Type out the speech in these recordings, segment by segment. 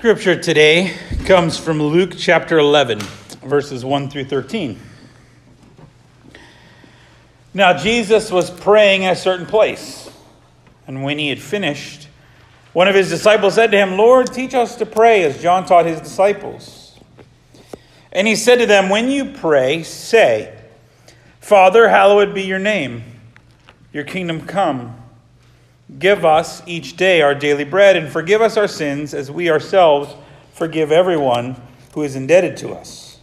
Scripture today comes from Luke chapter 11, verses 1 through 13. Now, Jesus was praying in a certain place, and when he had finished, one of his disciples said to him, Lord, teach us to pray as John taught his disciples. And he said to them, When you pray, say, Father, hallowed be your name, your kingdom come. Give us each day our daily bread, and forgive us our sins as we ourselves forgive everyone who is indebted to us.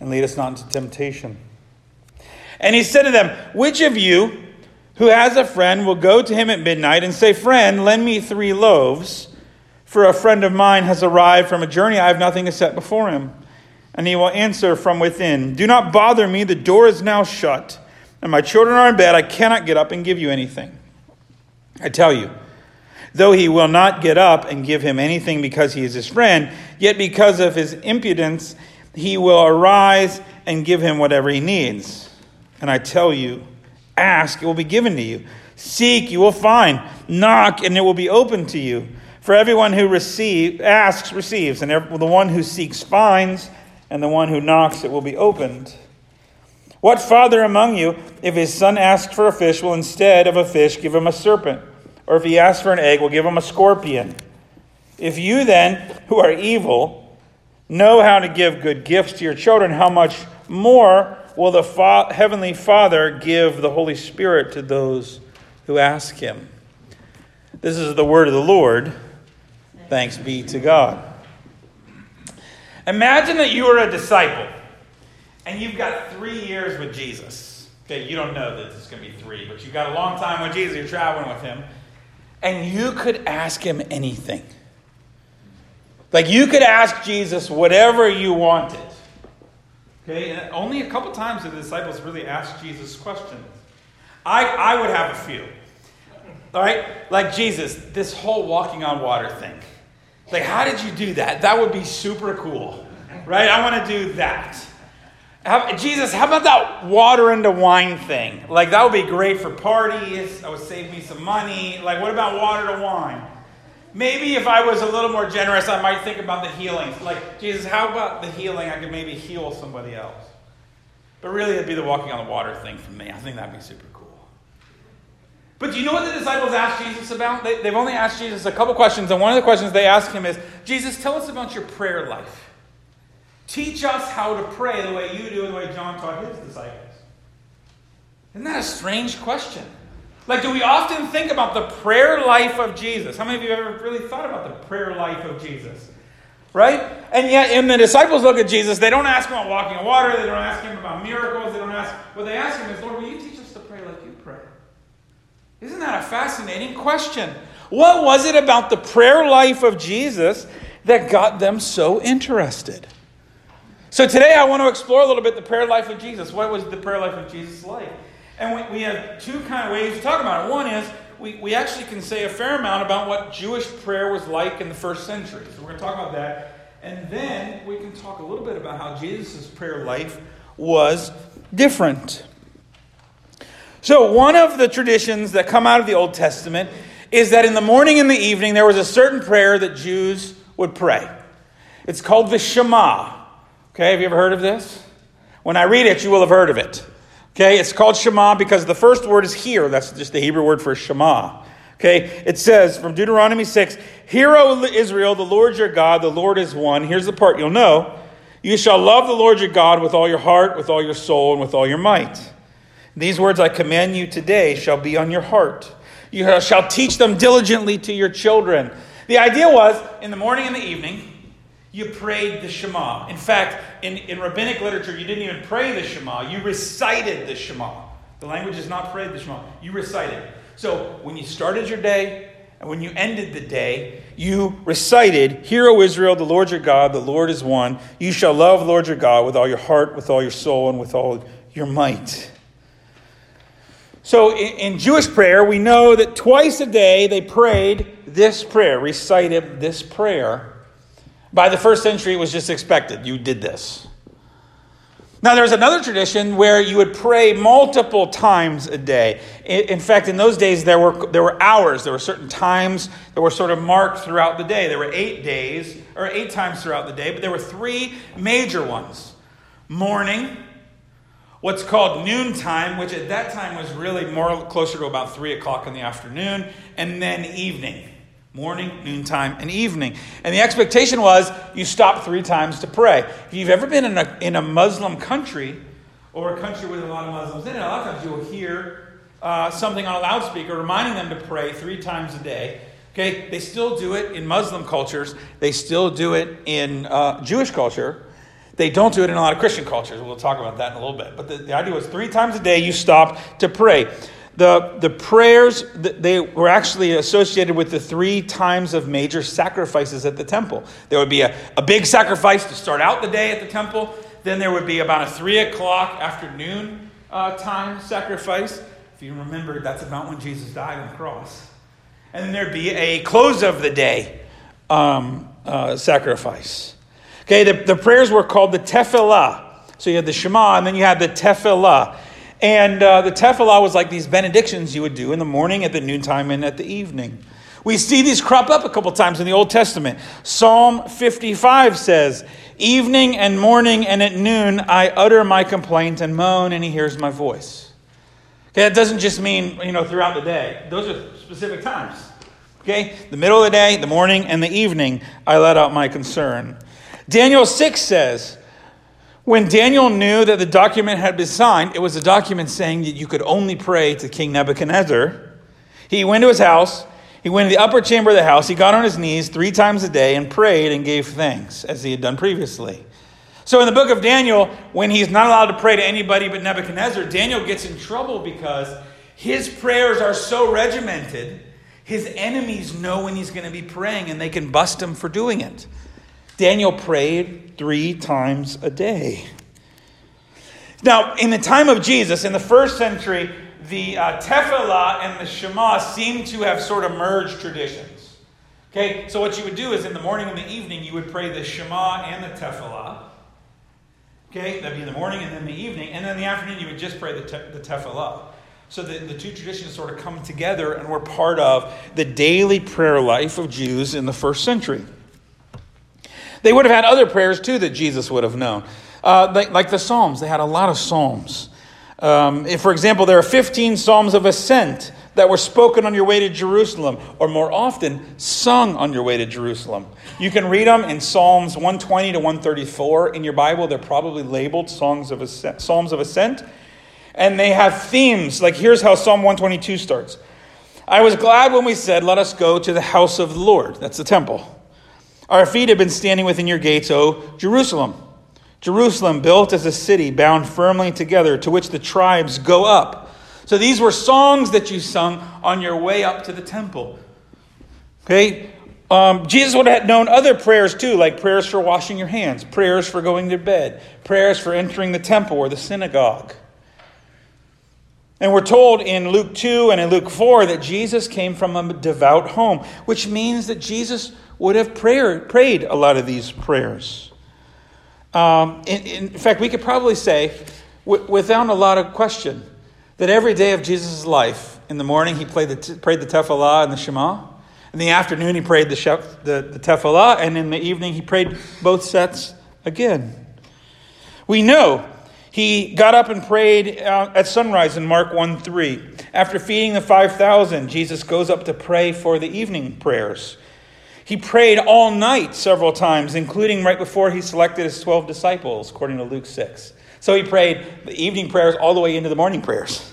And lead us not into temptation. And he said to them, Which of you who has a friend will go to him at midnight and say, Friend, lend me three loaves, for a friend of mine has arrived from a journey. I have nothing to set before him. And he will answer from within, Do not bother me, the door is now shut, and my children are in bed. I cannot get up and give you anything. I tell you, though he will not get up and give him anything because he is his friend, yet because of his impudence, he will arise and give him whatever he needs. And I tell you, ask, it will be given to you. Seek, you will find. Knock, and it will be open to you. For everyone who receive, asks receives, and the one who seeks finds, and the one who knocks it will be opened. What father among you, if his son asks for a fish, will instead of a fish give him a serpent? Or if he asks for an egg, will give him a scorpion? If you then, who are evil, know how to give good gifts to your children, how much more will the fa- Heavenly Father give the Holy Spirit to those who ask him? This is the word of the Lord. Thanks be to God. Imagine that you are a disciple and you've got three years with Jesus. Okay, you don't know that it's going to be three, but you've got a long time with Jesus. You're traveling with him and you could ask him anything. Like you could ask Jesus whatever you wanted. Okay, and only a couple times did the disciples really ask Jesus questions. I, I would have a few. All right? Like Jesus, this whole walking on water thing. Like, how did you do that? That would be super cool. Right? I want to do that. How, Jesus, how about that water into wine thing? Like, that would be great for parties. That would save me some money. Like, what about water to wine? Maybe if I was a little more generous, I might think about the healing. Like, Jesus, how about the healing? I could maybe heal somebody else. But really, it'd be the walking on the water thing for me. I think that'd be super cool. But do you know what the disciples asked Jesus about? They, have only asked Jesus a couple questions, and one of the questions they ask him is Jesus, tell us about your prayer life. Teach us how to pray the way you do the way John taught his disciples. Isn't that a strange question? Like, do we often think about the prayer life of Jesus? How many of you have ever really thought about the prayer life of Jesus? Right? And yet, when the disciples look at Jesus, they don't ask him about walking on water, they don't ask him about miracles, they don't ask. What they ask him is, Lord, will you teach us to pray like you pray? Isn't that a fascinating question? What was it about the prayer life of Jesus that got them so interested? So today I want to explore a little bit the prayer life of Jesus. What was the prayer life of Jesus like? And we, we have two kind of ways to talk about it. One is we, we actually can say a fair amount about what Jewish prayer was like in the first century. So we're going to talk about that. And then we can talk a little bit about how Jesus' prayer life was different. So, one of the traditions that come out of the Old Testament is that in the morning and the evening there was a certain prayer that Jews would pray. It's called the Shema. Okay, have you ever heard of this? When I read it, you will have heard of it. Okay, it's called Shema because the first word is hear. That's just the Hebrew word for Shema. Okay, it says from Deuteronomy 6 Hear, O Israel, the Lord your God, the Lord is one. Here's the part you'll know. You shall love the Lord your God with all your heart, with all your soul, and with all your might. These words I command you today shall be on your heart. You shall teach them diligently to your children. The idea was in the morning and the evening, you prayed the Shema. In fact, in, in rabbinic literature, you didn't even pray the Shema, you recited the Shema. The language is not prayed the Shema, you recited. So when you started your day and when you ended the day, you recited, Hear, O Israel, the Lord your God, the Lord is one. You shall love the Lord your God with all your heart, with all your soul, and with all your might. So in, in Jewish prayer, we know that twice a day they prayed this prayer, recited this prayer by the first century, it was just expected. You did this. Now, there's another tradition where you would pray multiple times a day. In fact, in those days, there were, there were hours, there were certain times that were sort of marked throughout the day. There were eight days, or eight times throughout the day, but there were three major ones morning, what's called noontime, which at that time was really more closer to about three o'clock in the afternoon, and then evening morning, noontime, and evening. And the expectation was you stop three times to pray. If you've ever been in a, in a Muslim country or a country with a lot of Muslims in it, a lot of times you'll hear uh, something on a loudspeaker reminding them to pray three times a day. Okay, they still do it in Muslim cultures. They still do it in uh, Jewish culture. They don't do it in a lot of Christian cultures. We'll talk about that in a little bit. But the, the idea was three times a day you stop to pray. The, the prayers, they were actually associated with the three times of major sacrifices at the temple. There would be a, a big sacrifice to start out the day at the temple. Then there would be about a 3 o'clock afternoon uh, time sacrifice. If you remember, that's about when Jesus died on the cross. And then there'd be a close of the day um, uh, sacrifice. Okay, the, the prayers were called the tefillah. So you had the Shema, and then you had the tefillah. And uh, the tefillah was like these benedictions you would do in the morning, at the noontime, and at the evening. We see these crop up a couple times in the Old Testament. Psalm 55 says, Evening and morning and at noon I utter my complaint and moan, and he hears my voice. Okay, that doesn't just mean, you know, throughout the day. Those are specific times. Okay, the middle of the day, the morning, and the evening, I let out my concern. Daniel 6 says, when Daniel knew that the document had been signed, it was a document saying that you could only pray to King Nebuchadnezzar. He went to his house. He went to the upper chamber of the house. He got on his knees three times a day and prayed and gave thanks, as he had done previously. So, in the book of Daniel, when he's not allowed to pray to anybody but Nebuchadnezzar, Daniel gets in trouble because his prayers are so regimented, his enemies know when he's going to be praying and they can bust him for doing it. Daniel prayed three times a day. Now, in the time of Jesus, in the first century, the uh, Tefillah and the Shema seem to have sort of merged traditions. Okay, so what you would do is in the morning and the evening, you would pray the Shema and the Tefillah. Okay, that'd be in the morning and then the evening. And then in the afternoon, you would just pray the, te- the Tefillah. So the, the two traditions sort of come together and were part of the daily prayer life of Jews in the first century. They would have had other prayers too that Jesus would have known. Uh, like, like, the Psalms, they had a lot of Psalms. Um, if, for example, there are 15 Psalms of Ascent that were spoken on your way to Jerusalem, or more often, sung on your way to Jerusalem. You can read them in Psalms 120 to 134 in your Bible. They're probably labeled Songs of Ascent, Psalms of Ascent. And they have themes. Like here's how Psalm 122 starts I was glad when we said, Let us go to the house of the Lord. That's the temple. Our feet have been standing within your gates, O Jerusalem. Jerusalem, built as a city, bound firmly together, to which the tribes go up. So these were songs that you sung on your way up to the temple. Okay? Um, Jesus would have known other prayers too, like prayers for washing your hands, prayers for going to bed, prayers for entering the temple or the synagogue. And we're told in Luke 2 and in Luke 4 that Jesus came from a devout home, which means that Jesus would have prayer, prayed a lot of these prayers. Um, in, in, fact, we could probably say, w- without a lot of question, that every day of Jesus' life, in the morning he the t- prayed the Tefillah and the Shema. In the afternoon he prayed the, shef- the, the Tefillah, and in the evening he prayed both sets again. We know he got up and prayed uh, at sunrise in Mark 1 3. After feeding the 5,000, Jesus goes up to pray for the evening prayers. He prayed all night several times, including right before he selected his 12 disciples, according to Luke 6. So he prayed the evening prayers all the way into the morning prayers.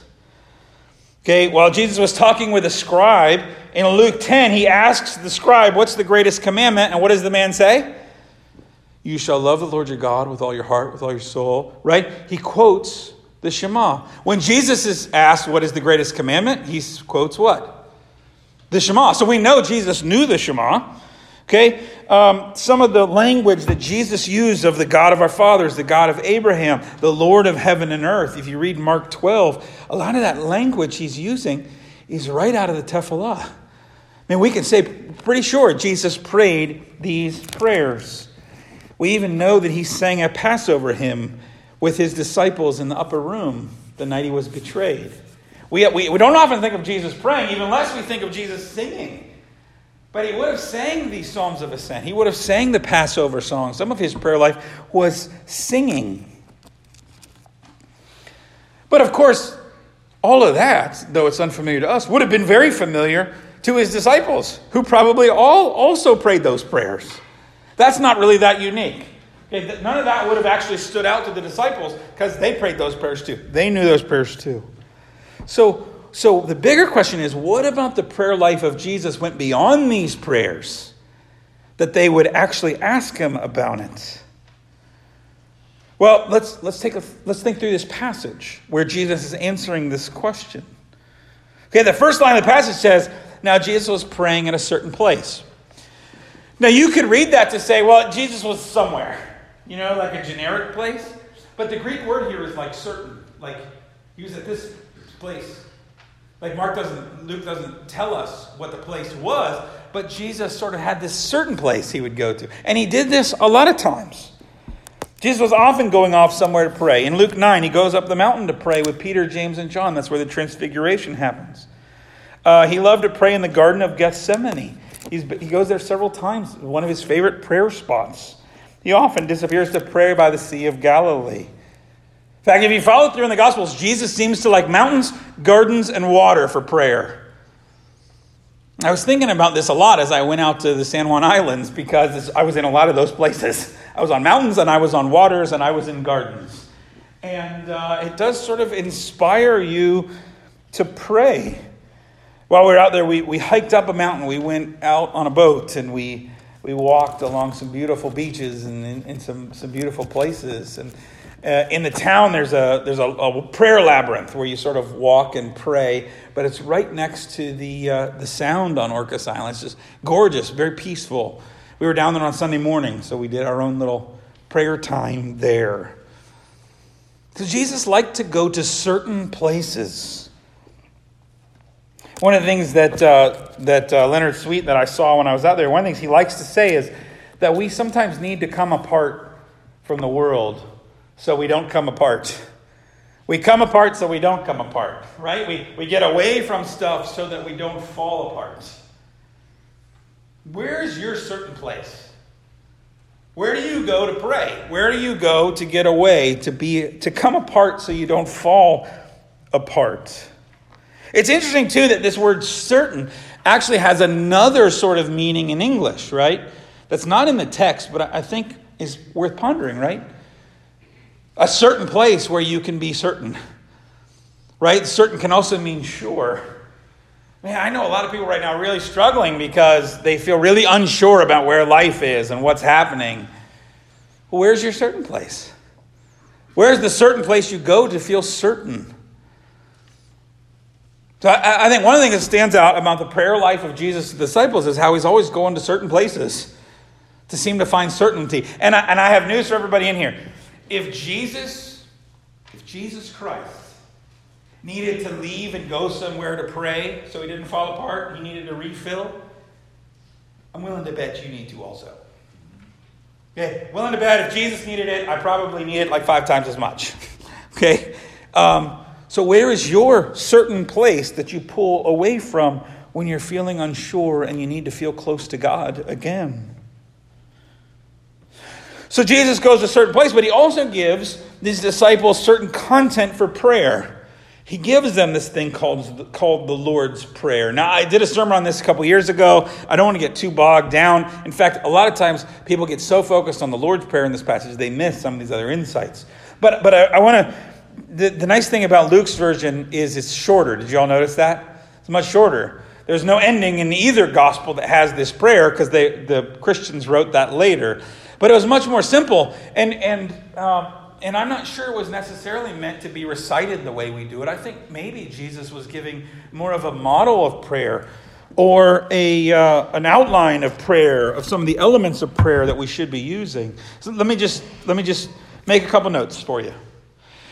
Okay, while Jesus was talking with a scribe in Luke 10, he asks the scribe, What's the greatest commandment? And what does the man say? You shall love the Lord your God with all your heart, with all your soul. Right? He quotes the Shema. When Jesus is asked, What is the greatest commandment? He quotes what? The Shema. So we know Jesus knew the Shema. Okay? Um, some of the language that Jesus used of the God of our fathers, the God of Abraham, the Lord of heaven and earth, if you read Mark 12, a lot of that language he's using is right out of the Tefillah. I mean, we can say pretty sure Jesus prayed these prayers. We even know that he sang a Passover hymn with his disciples in the upper room the night he was betrayed. We, we, we don't often think of Jesus praying, even less we think of Jesus singing. But he would have sang these Psalms of Ascent. He would have sang the Passover song. Some of his prayer life was singing. But of course, all of that, though it's unfamiliar to us, would have been very familiar to his disciples, who probably all also prayed those prayers. That's not really that unique. Okay, none of that would have actually stood out to the disciples because they prayed those prayers too. They knew those prayers too. So, so the bigger question is what about the prayer life of Jesus went beyond these prayers that they would actually ask him about it? Well, let's, let's, take a, let's think through this passage where Jesus is answering this question. Okay, the first line of the passage says, Now Jesus was praying in a certain place. Now you could read that to say, well, Jesus was somewhere, you know, like a generic place. But the Greek word here is like certain. Like he was at this place. Like Mark doesn't, Luke doesn't tell us what the place was, but Jesus sort of had this certain place he would go to. And he did this a lot of times. Jesus was often going off somewhere to pray. In Luke 9, he goes up the mountain to pray with Peter, James, and John. That's where the transfiguration happens. Uh, he loved to pray in the Garden of Gethsemane. He's, he goes there several times, one of his favorite prayer spots. He often disappears to pray by the Sea of Galilee. In fact, if you follow through in the Gospels, Jesus seems to like mountains, gardens, and water for prayer. I was thinking about this a lot as I went out to the San Juan Islands because I was in a lot of those places. I was on mountains and I was on waters and I was in gardens. And uh, it does sort of inspire you to pray. While we were out there, we, we hiked up a mountain. We went out on a boat and we, we walked along some beautiful beaches and in, in some, some beautiful places. And uh, in the town, there's, a, there's a, a, prayer labyrinth where you sort of walk and pray, but it's right next to the, uh, the sound on Orcas Island. It's just gorgeous, very peaceful. We were down there on Sunday morning, so we did our own little prayer time there. So Jesus liked to go to certain places. One of the things that, uh, that uh, Leonard Sweet that I saw when I was out there, one of the things he likes to say is that we sometimes need to come apart from the world so we don't come apart. We come apart so we don't come apart, right? We, we get away from stuff so that we don't fall apart. Where's your certain place? Where do you go to pray? Where do you go to get away, to be to come apart so you don't fall apart? It's interesting too that this word certain actually has another sort of meaning in English, right? That's not in the text, but I think is worth pondering, right? A certain place where you can be certain. Right? Certain can also mean sure. Man, I know a lot of people right now really struggling because they feel really unsure about where life is and what's happening. Where's your certain place? Where's the certain place you go to feel certain? So I, I think one of the things that stands out about the prayer life of Jesus' disciples is how he's always going to certain places to seem to find certainty. And I, and I have news for everybody in here. If Jesus, if Jesus Christ needed to leave and go somewhere to pray so he didn't fall apart, he needed to refill, I'm willing to bet you need to also. Okay, willing to bet if Jesus needed it, I probably need it like five times as much. okay, um, so where is your certain place that you pull away from when you're feeling unsure and you need to feel close to God again? So Jesus goes to a certain place, but he also gives these disciples certain content for prayer he gives them this thing called, called the Lord's Prayer. Now, I did a sermon on this a couple years ago. I don't want to get too bogged down. In fact, a lot of times people get so focused on the Lord's Prayer in this passage, they miss some of these other insights. But, but I, I want to, the, the nice thing about Luke's version is it's shorter. Did you all notice that? It's much shorter. There's no ending in either gospel that has this prayer because the Christians wrote that later. But it was much more simple. And, and, um, and I'm not sure it was necessarily meant to be recited the way we do it. I think maybe Jesus was giving more of a model of prayer or a, uh, an outline of prayer, of some of the elements of prayer that we should be using. So let me just, let me just make a couple notes for you.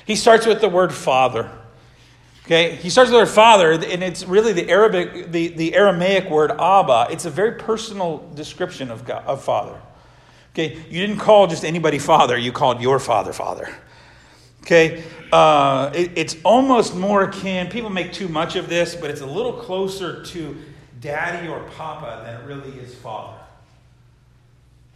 He starts with the word Father. Okay, he starts with the word Father, and it's really the Arabic, the, the Aramaic word Abba. It's a very personal description of God, of Father. Okay, you didn't call just anybody father, you called your father father. Okay? Uh, it, it's almost more akin, people make too much of this, but it's a little closer to daddy or papa than it really is father.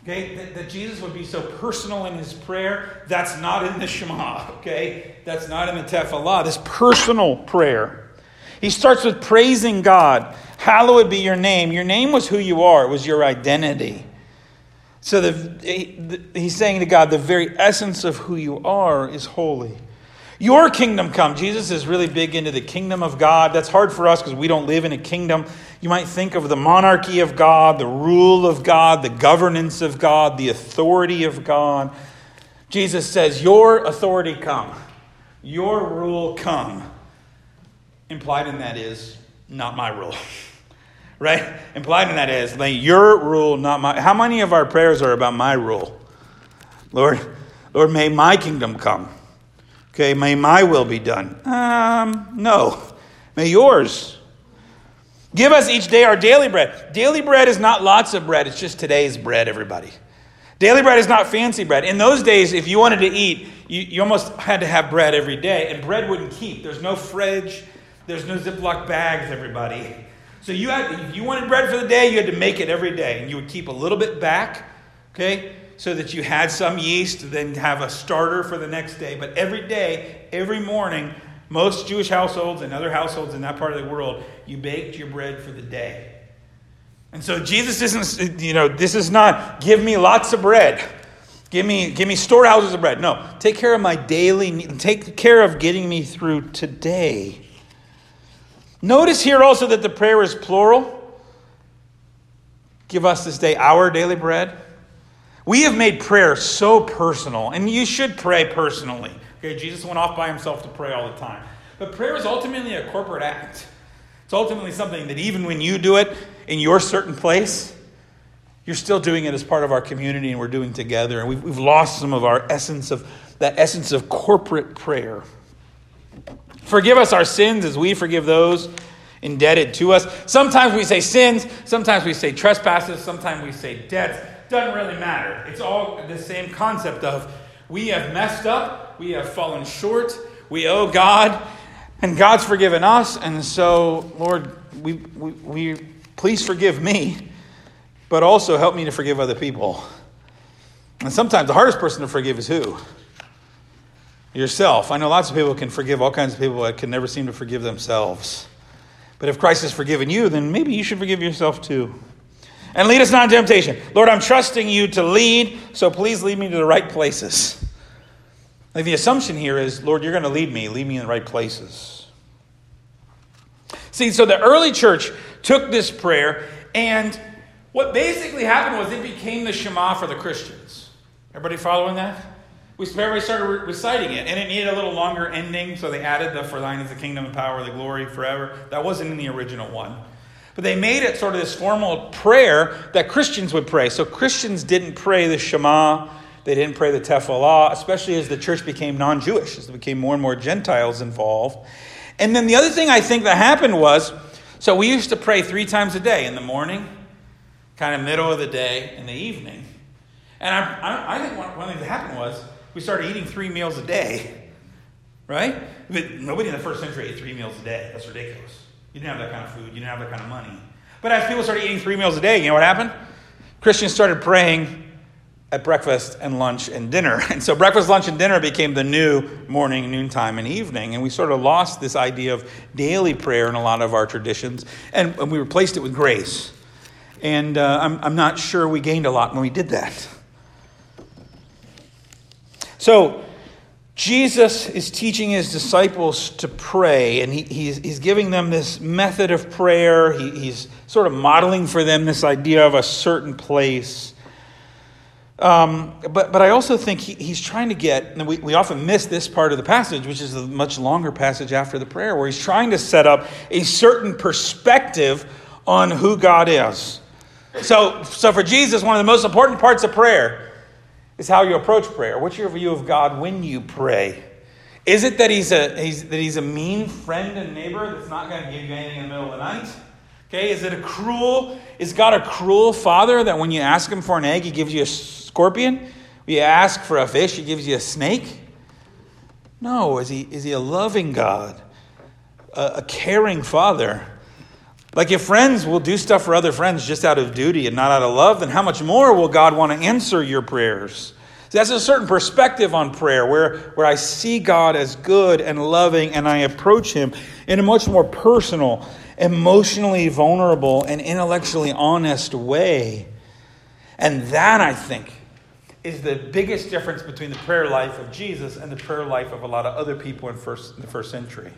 Okay, that, that, Jesus would be so personal in his prayer, that's not in the Shema, okay? That's not in the Tefillah, this personal prayer. He starts with praising God. Hallowed be your name. Your name was who you are, it was your identity. So the, he's saying to God, the very essence of who you are is holy. Your kingdom come. Jesus is really big into the kingdom of God. That's hard for us because we don't live in a kingdom. You might think of the monarchy of God, the rule of God, the governance of God, the authority of God. Jesus says, Your authority come, your rule come. Implied in that is, not my rule. right? Implied in that is, your rule, not my. How many of our prayers are about my rule? Lord, Lord, may my kingdom come. Okay, may my will be done. Um, no. May yours. Give us each day our daily bread. Daily bread is not lots of bread, it's just today's bread, everybody. Daily bread is not fancy bread. In those days, if you wanted to eat, you, you almost had to have bread every day, and bread wouldn't keep. There's no fridge, there's no Ziploc bags, everybody. So you had, if you wanted bread for the day, you had to make it every day, and you would keep a little bit back, okay? so that you had some yeast, then have a starter for the next day. But every day, every morning, most Jewish households and other households in that part of the world, you baked your bread for the day. And so Jesus isn't, you know, this is not give me lots of bread. Give me, give me storehouses of bread. No, take care of my daily, take care of getting me through today. Notice here also that the prayer is plural. Give us this day our daily bread. We have made prayer so personal, and you should pray personally. Okay, Jesus went off by himself to pray all the time. But prayer is ultimately a corporate act. It's ultimately something that even when you do it in your certain place, you're still doing it as part of our community and we're doing together. And we've, we've lost some of our essence of that essence of corporate prayer. Forgive us our sins as we forgive those indebted to us. Sometimes we say sins, sometimes we say trespasses, sometimes we say debts doesn't really matter. It's all the same concept of we have messed up, we have fallen short, we owe God, and God's forgiven us. And so, Lord, we, we, we please forgive me, but also help me to forgive other people. And sometimes the hardest person to forgive is who? Yourself. I know lots of people can forgive all kinds of people that can never seem to forgive themselves. But if Christ has forgiven you, then maybe you should forgive yourself too. And lead us not into temptation. Lord, I'm trusting you to lead, so please lead me to the right places. Like the assumption here is, Lord, you're going to lead me, lead me in the right places. See, so the early church took this prayer, and what basically happened was it became the Shema for the Christians. Everybody following that? We everybody started reciting it, and it needed a little longer ending, so they added the "For Thine is the kingdom, the power, the glory, forever." That wasn't in the original one. But they made it sort of this formal prayer that Christians would pray. So Christians didn't pray the Shema, they didn't pray the Tefillah, especially as the church became non Jewish, as there became more and more Gentiles involved. And then the other thing I think that happened was so we used to pray three times a day in the morning, kind of middle of the day, in the evening. And I, I, I think one, one thing that happened was we started eating three meals a day, right? But nobody in the first century ate three meals a day. That's ridiculous. You didn't have that kind of food. You didn't have that kind of money. But as people started eating three meals a day, you know what happened? Christians started praying at breakfast and lunch and dinner. And so breakfast, lunch, and dinner became the new morning, noontime, and evening. And we sort of lost this idea of daily prayer in a lot of our traditions, and, we replaced it with grace. And uh, I'm, I'm not sure we gained a lot when we did that. So, Jesus is teaching his disciples to pray, and he, he's, he's giving them this method of prayer. He, he's sort of modeling for them this idea of a certain place. Um, but, but I also think he, he's trying to get, and we, we often miss this part of the passage, which is a much longer passage after the prayer, where he's trying to set up a certain perspective on who God is. So, so for Jesus, one of the most important parts of prayer is how you approach prayer. What's your view of God when you pray? Is it that he's a, he's, that he's a mean friend and neighbor that's not going to give you anything in the middle of the night? Okay, is it a cruel, is God a cruel father that when you ask him for an egg, he gives you a scorpion? You ask for a fish, he gives you a snake? No, is he, is he a loving God, a, a caring Father? Like, if friends will do stuff for other friends just out of duty and not out of love, then how much more will God want to answer your prayers? That's a certain perspective on prayer where, where I see God as good and loving and I approach Him in a much more personal, emotionally vulnerable, and intellectually honest way. And that, I think, is the biggest difference between the prayer life of Jesus and the prayer life of a lot of other people in, first, in the first century.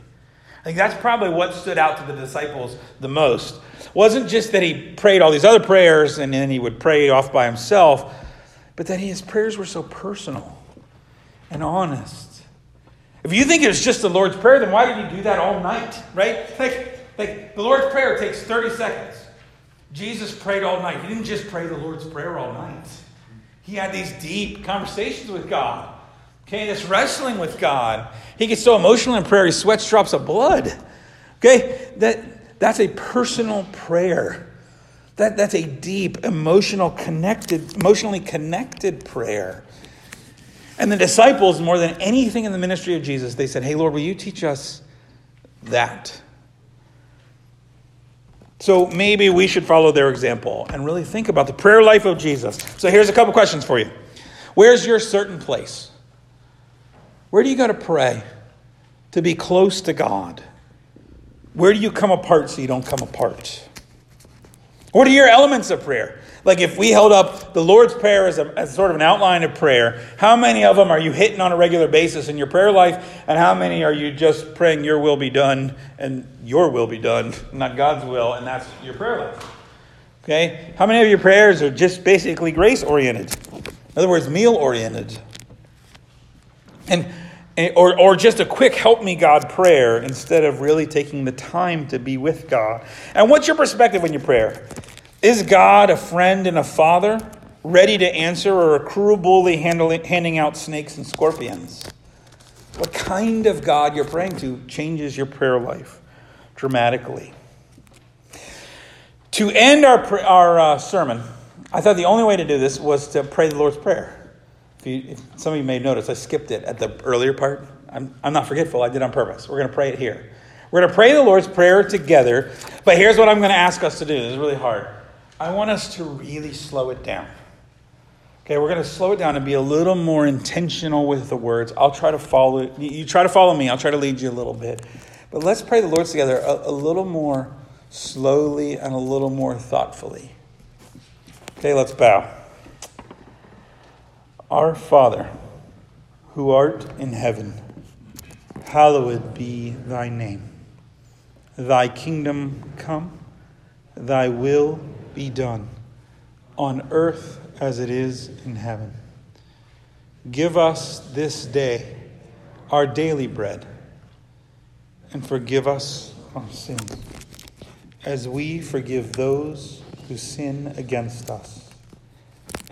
I think that's probably what stood out to the disciples the most. It wasn't just that he prayed all these other prayers and then he would pray off by himself, but that his prayers were so personal and honest. If you think it was just the Lord's Prayer, then why did he do that all night? Right? Like, like the Lord's Prayer takes 30 seconds. Jesus prayed all night. He didn't just pray the Lord's Prayer all night. He had these deep conversations with God. Okay, this wrestling with God. He gets so emotional in prayer, he sweats drops of blood. Okay, that, that's a personal prayer. That, that's a deep, emotional, connected, emotionally connected prayer. And the disciples, more than anything in the ministry of Jesus, they said, Hey, Lord, will you teach us that? So maybe we should follow their example and really think about the prayer life of Jesus. So here's a couple questions for you Where's your certain place? Where do you go to pray to be close to God? Where do you come apart so you don't come apart? What are your elements of prayer? Like if we held up the Lord's Prayer as, a, as sort of an outline of prayer, how many of them are you hitting on a regular basis in your prayer life? And how many are you just praying your will be done and your will be done, not God's will, and that's your prayer life? Okay? How many of your prayers are just basically grace oriented? In other words, meal oriented. And or, or just a quick help me God prayer instead of really taking the time to be with God. And what's your perspective when your prayer? Is God a friend and a father ready to answer, or a cruel bully handling, handing out snakes and scorpions? What kind of God you're praying to changes your prayer life dramatically. To end our, our uh, sermon, I thought the only way to do this was to pray the Lord's Prayer. If, you, if some of you may notice, I skipped it at the earlier part. I'm, I'm not forgetful, I did on purpose. We're going to pray it here. We're going to pray the Lord's Prayer together, but here's what I'm going to ask us to do. This is really hard. I want us to really slow it down. Okay, we're going to slow it down and be a little more intentional with the words. I'll try to follow you. Try to follow me. I'll try to lead you a little bit. But let's pray the Lord's together a, a little more slowly and a little more thoughtfully. Okay, let's bow. Our Father, who art in heaven, hallowed be thy name. Thy kingdom come, thy will be done, on earth as it is in heaven. Give us this day our daily bread, and forgive us our sins, as we forgive those who sin against us